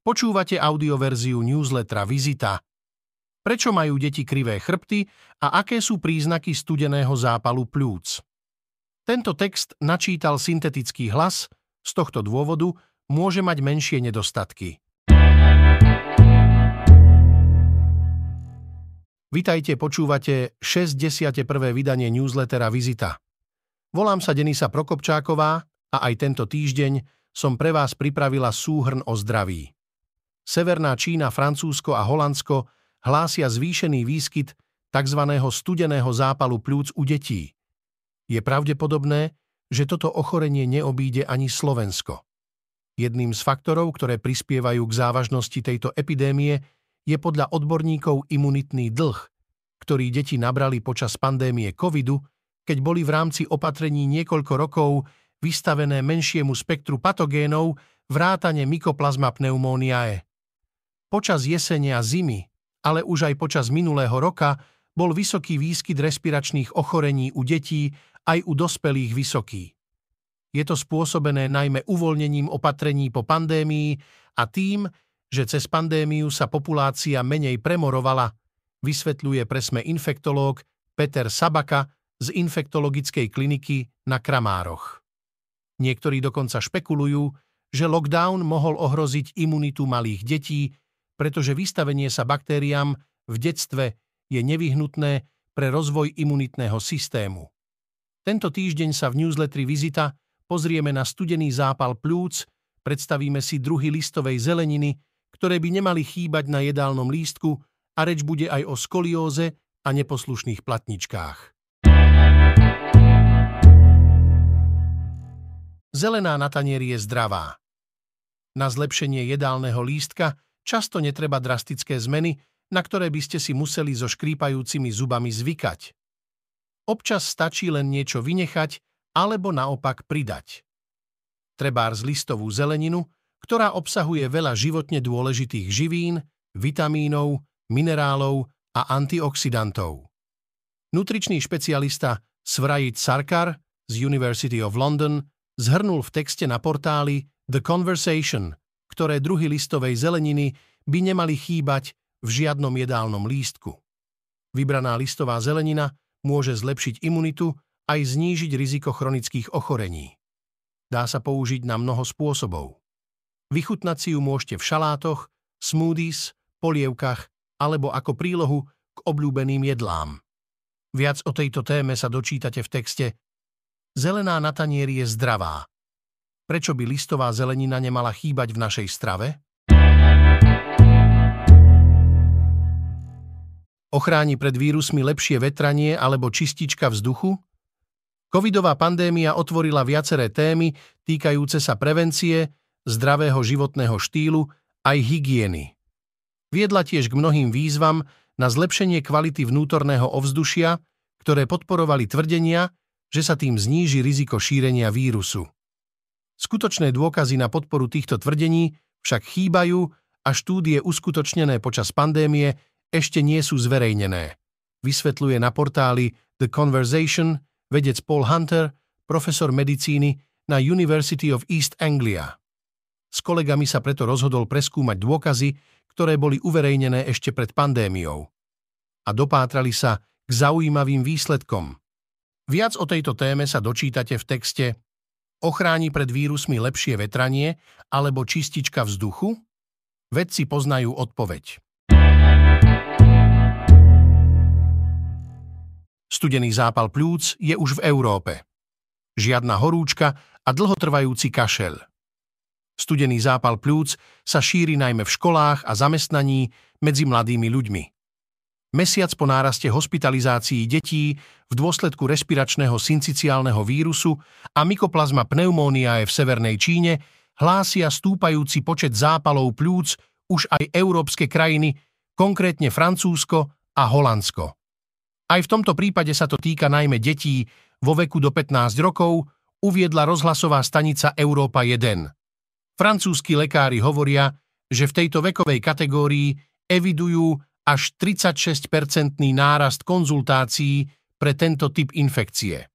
Počúvate audioverziu newslettera Vizita. Prečo majú deti krivé chrbty a aké sú príznaky studeného zápalu plúc? Tento text načítal syntetický hlas, z tohto dôvodu môže mať menšie nedostatky. Vitajte, počúvate 61. vydanie newslettera Vizita. Volám sa Denisa Prokopčáková a aj tento týždeň som pre vás pripravila súhrn o zdraví. Severná Čína, Francúzsko a Holandsko hlásia zvýšený výskyt tzv. studeného zápalu plúc u detí. Je pravdepodobné, že toto ochorenie neobíde ani Slovensko. Jedným z faktorov, ktoré prispievajú k závažnosti tejto epidémie, je podľa odborníkov imunitný dlh, ktorý deti nabrali počas pandémie covidu, keď boli v rámci opatrení niekoľko rokov vystavené menšiemu spektru patogénov vrátane mykoplazma pneumoniae. Počas jesenia zimy, ale už aj počas minulého roka, bol vysoký výskyt respiračných ochorení u detí aj u dospelých vysoký. Je to spôsobené najmä uvoľnením opatrení po pandémii a tým, že cez pandémiu sa populácia menej premorovala, vysvetľuje presme infektológ Peter Sabaka z infektologickej kliniky na Kramároch. Niektorí dokonca špekulujú, že lockdown mohol ohroziť imunitu malých detí pretože vystavenie sa baktériám v detstve je nevyhnutné pre rozvoj imunitného systému. Tento týždeň sa v newsletteri Vizita pozrieme na studený zápal plúc, predstavíme si druhy listovej zeleniny, ktoré by nemali chýbať na jedálnom lístku a reč bude aj o skolióze a neposlušných platničkách. Zelená na tanieri je zdravá. Na zlepšenie jedálneho lístka Často netreba drastické zmeny, na ktoré by ste si museli so škrípajúcimi zubami zvykať. Občas stačí len niečo vynechať alebo naopak pridať. Trebárs listovú zeleninu, ktorá obsahuje veľa životne dôležitých živín, vitamínov, minerálov a antioxidantov. Nutričný špecialista Svrajit Sarkar z University of London zhrnul v texte na portáli The Conversation ktoré druhy listovej zeleniny by nemali chýbať v žiadnom jedálnom lístku. Vybraná listová zelenina môže zlepšiť imunitu aj znížiť riziko chronických ochorení. Dá sa použiť na mnoho spôsobov. Vychutnať si ju môžete v šalátoch, smoothies, polievkach alebo ako prílohu k obľúbeným jedlám. Viac o tejto téme sa dočítate v texte Zelená na tanieri je zdravá, Prečo by listová zelenina nemala chýbať v našej strave? Ochráni pred vírusmi lepšie vetranie alebo čistička vzduchu? Covidová pandémia otvorila viaceré témy týkajúce sa prevencie, zdravého životného štýlu aj hygieny. Viedla tiež k mnohým výzvam na zlepšenie kvality vnútorného ovzdušia, ktoré podporovali tvrdenia, že sa tým zníži riziko šírenia vírusu. Skutočné dôkazy na podporu týchto tvrdení však chýbajú a štúdie uskutočnené počas pandémie ešte nie sú zverejnené. Vysvetľuje na portáli The Conversation vedec Paul Hunter, profesor medicíny na University of East Anglia. S kolegami sa preto rozhodol preskúmať dôkazy, ktoré boli uverejnené ešte pred pandémiou. A dopátrali sa k zaujímavým výsledkom. Viac o tejto téme sa dočítate v texte Ochráni pred vírusmi lepšie vetranie alebo čistička vzduchu? Vedci poznajú odpoveď. Studený zápal plúc je už v Európe. Žiadna horúčka a dlhotrvajúci kašel. Studený zápal plúc sa šíri najmä v školách a zamestnaní medzi mladými ľuďmi. Mesiac po náraste hospitalizácií detí v dôsledku respiračného synciciálneho vírusu a mykoplazma pneumóniae v Severnej Číne hlásia stúpajúci počet zápalov plúc už aj európske krajiny, konkrétne Francúzsko a Holandsko. Aj v tomto prípade sa to týka najmä detí vo veku do 15 rokov, uviedla rozhlasová stanica Európa 1. Francúzski lekári hovoria, že v tejto vekovej kategórii evidujú až 36-percentný nárast konzultácií pre tento typ infekcie.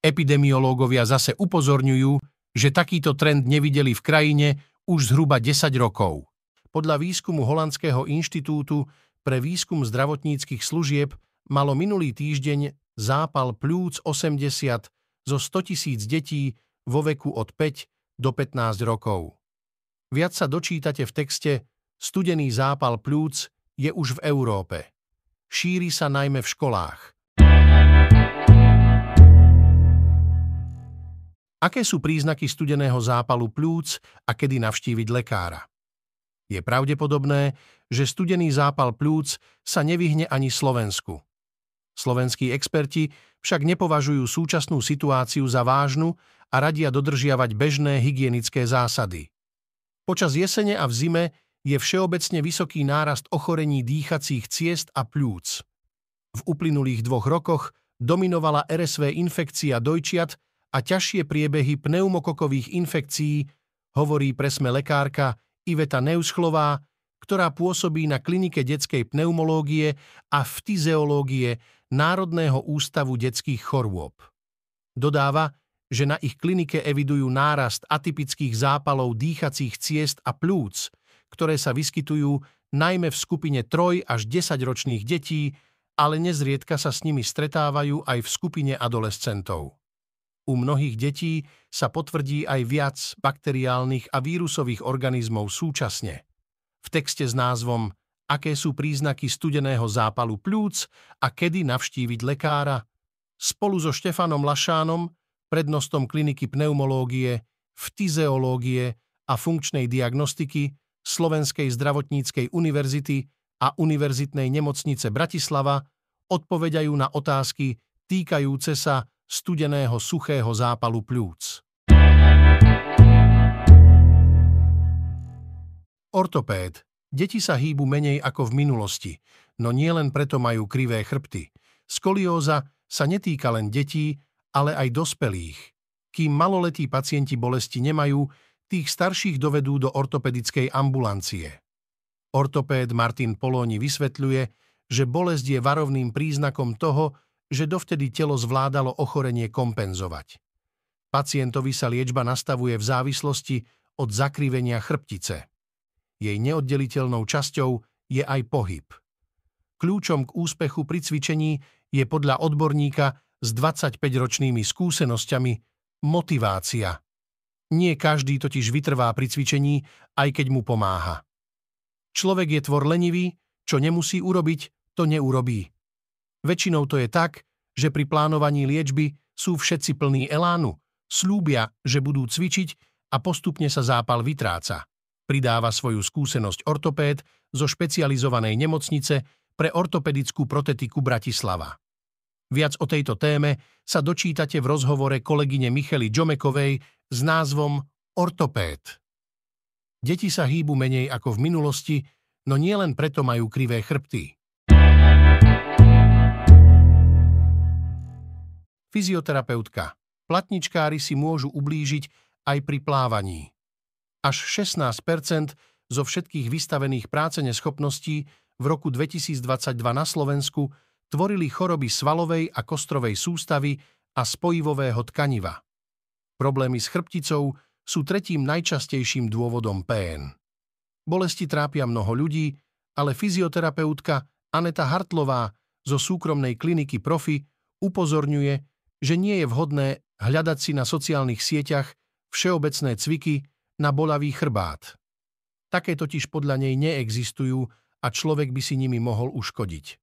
Epidemiológovia zase upozorňujú, že takýto trend nevideli v krajine už zhruba 10 rokov. Podľa výskumu Holandského inštitútu pre výskum zdravotníckých služieb malo minulý týždeň zápal plúc 80 zo 100 tisíc detí vo veku od 5 do 15 rokov. Viac sa dočítate v texte Studený zápal plúc je už v Európe. Šíri sa najmä v školách. Aké sú príznaky studeného zápalu plúc a kedy navštíviť lekára? Je pravdepodobné, že studený zápal plúc sa nevyhne ani Slovensku. Slovenskí experti však nepovažujú súčasnú situáciu za vážnu a radia dodržiavať bežné hygienické zásady. Počas jesene a v zime je všeobecne vysoký nárast ochorení dýchacích ciest a plúc. V uplynulých dvoch rokoch dominovala RSV infekcia dojčiat a ťažšie priebehy pneumokokových infekcií, hovorí presme lekárka Iveta Neuschlová, ktorá pôsobí na klinike detskej pneumológie a ftizeológie Národného ústavu detských chorôb. Dodáva, že na ich klinike evidujú nárast atypických zápalov dýchacích ciest a plúc, ktoré sa vyskytujú najmä v skupine 3 až 10 ročných detí, ale nezriedka sa s nimi stretávajú aj v skupine adolescentov. U mnohých detí sa potvrdí aj viac bakteriálnych a vírusových organizmov súčasne. V texte s názvom Aké sú príznaky studeného zápalu plúc a kedy navštíviť lekára, spolu so Štefanom Lašánom, prednostom kliniky pneumológie, ftizeológie a funkčnej diagnostiky Slovenskej zdravotníckej univerzity a Univerzitnej nemocnice Bratislava odpovedajú na otázky týkajúce sa studeného suchého zápalu pľúc. Ortopéd. Deti sa hýbu menej ako v minulosti, no nie len preto majú krivé chrbty. Skolióza sa netýka len detí, ale aj dospelých. Kým maloletí pacienti bolesti nemajú, tých starších dovedú do ortopedickej ambulancie. Ortopéd Martin Polóni vysvetľuje, že bolesť je varovným príznakom toho, že dovtedy telo zvládalo ochorenie kompenzovať. Pacientovi sa liečba nastavuje v závislosti od zakrivenia chrbtice. Jej neoddeliteľnou časťou je aj pohyb. Kľúčom k úspechu pri cvičení je podľa odborníka s 25-ročnými skúsenosťami motivácia. Nie každý totiž vytrvá pri cvičení, aj keď mu pomáha. Človek je tvor lenivý, čo nemusí urobiť, to neurobí. Väčšinou to je tak, že pri plánovaní liečby sú všetci plní elánu, slúbia, že budú cvičiť a postupne sa zápal vytráca. Pridáva svoju skúsenosť ortopéd zo špecializovanej nemocnice pre ortopedickú protetiku Bratislava. Viac o tejto téme sa dočítate v rozhovore kolegyne Michely Džomekovej s názvom Ortopéd. Deti sa hýbu menej ako v minulosti, no nielen preto majú krivé chrbty. Fyzioterapeutka. Platničkári si môžu ublížiť aj pri plávaní. Až 16% zo všetkých vystavených práce neschopností v roku 2022 na Slovensku tvorili choroby svalovej a kostrovej sústavy a spojivového tkaniva. Problémy s chrbticou sú tretím najčastejším dôvodom PN. Bolesti trápia mnoho ľudí, ale fyzioterapeutka Aneta Hartlová zo súkromnej kliniky Profi upozorňuje, že nie je vhodné hľadať si na sociálnych sieťach všeobecné cviky na bolavý chrbát. Také totiž podľa nej neexistujú a človek by si nimi mohol uškodiť.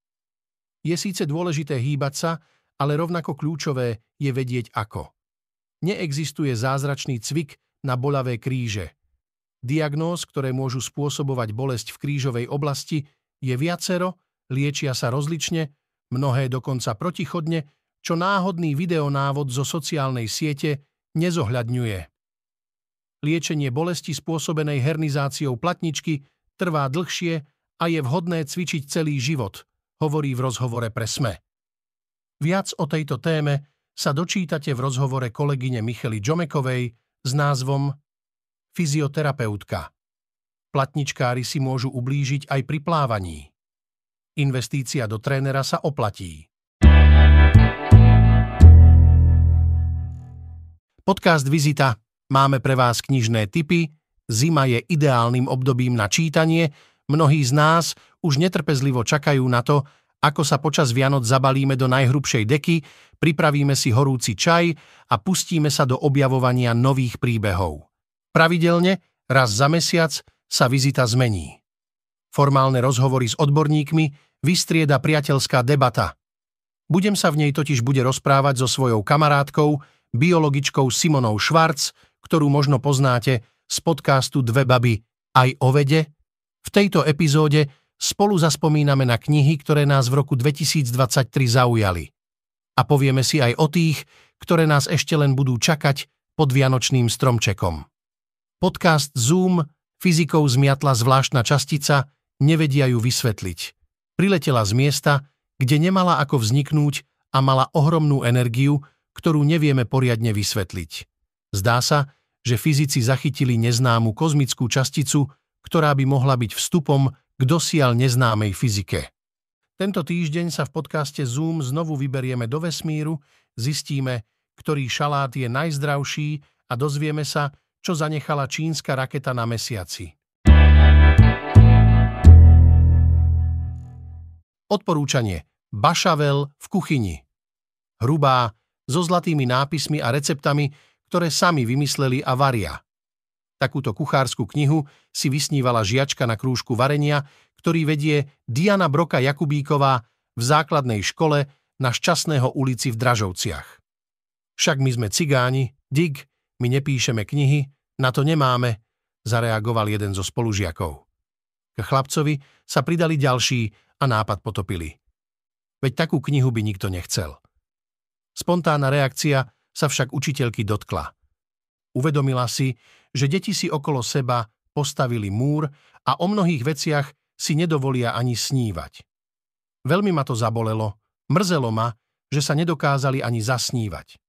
Je síce dôležité hýbať sa, ale rovnako kľúčové je vedieť ako. Neexistuje zázračný cvik na bolavé kríže. Diagnóz, ktoré môžu spôsobovať bolesť v krížovej oblasti, je viacero, liečia sa rozlične, mnohé dokonca protichodne čo náhodný videonávod zo sociálnej siete nezohľadňuje. Liečenie bolesti spôsobenej hernizáciou platničky trvá dlhšie a je vhodné cvičiť celý život, hovorí v rozhovore pre SME. Viac o tejto téme sa dočítate v rozhovore kolegyne Michely Džomekovej s názvom Fyzioterapeutka. Platničkári si môžu ublížiť aj pri plávaní. Investícia do trénera sa oplatí. Podcast Vizita máme pre vás knižné tipy, Zima je ideálnym obdobím na čítanie, mnohí z nás už netrpezlivo čakajú na to, ako sa počas Vianoc zabalíme do najhrubšej deky, pripravíme si horúci čaj a pustíme sa do objavovania nových príbehov. Pravidelne, raz za mesiac, sa vizita zmení. Formálne rozhovory s odborníkmi vystrieda priateľská debata. Budem sa v nej totiž bude rozprávať so svojou kamarátkou, biologičkou Simonou Švarc, ktorú možno poznáte z podcastu Dve baby aj o vede. V tejto epizóde spolu zaspomíname na knihy, ktoré nás v roku 2023 zaujali. A povieme si aj o tých, ktoré nás ešte len budú čakať pod Vianočným stromčekom. Podcast Zoom fyzikou zmiatla zvláštna častica, nevedia ju vysvetliť. Priletela z miesta, kde nemala ako vzniknúť a mala ohromnú energiu, ktorú nevieme poriadne vysvetliť. Zdá sa, že fyzici zachytili neznámu kozmickú časticu, ktorá by mohla byť vstupom k dosiaľ neznámej fyzike. Tento týždeň sa v podcaste Zoom znovu vyberieme do vesmíru, zistíme, ktorý šalát je najzdravší a dozvieme sa, čo zanechala čínska raketa na mesiaci. Odporúčanie. Bašavel v kuchyni. Hrubá, so zlatými nápismi a receptami, ktoré sami vymysleli a varia. Takúto kuchárskú knihu si vysnívala žiačka na krúžku varenia, ktorý vedie Diana Broka Jakubíková v základnej škole na Šťastného ulici v Dražovciach. Však my sme cigáni, dig, my nepíšeme knihy, na to nemáme, zareagoval jeden zo spolužiakov. K chlapcovi sa pridali ďalší a nápad potopili. Veď takú knihu by nikto nechcel. Spontánna reakcia sa však učiteľky dotkla. Uvedomila si, že deti si okolo seba postavili múr a o mnohých veciach si nedovolia ani snívať. Veľmi ma to zabolelo, mrzelo ma, že sa nedokázali ani zasnívať.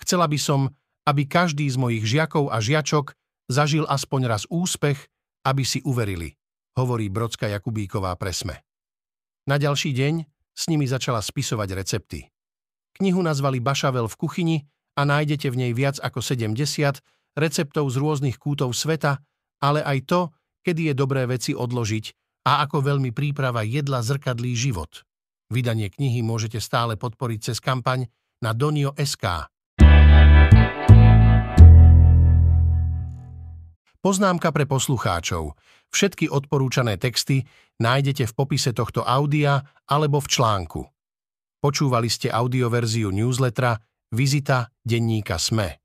Chcela by som, aby každý z mojich žiakov a žiačok zažil aspoň raz úspech, aby si uverili, hovorí Brodská Jakubíková presme. Na ďalší deň s nimi začala spisovať recepty. Knihu nazvali Bašavel v kuchyni a nájdete v nej viac ako 70 receptov z rôznych kútov sveta, ale aj to, kedy je dobré veci odložiť a ako veľmi príprava jedla zrkadlí život. Vydanie knihy môžete stále podporiť cez kampaň na Donio.sk. Poznámka pre poslucháčov. Všetky odporúčané texty nájdete v popise tohto audia alebo v článku. Počúvali ste audioverziu newslettera Vizita denníka SME.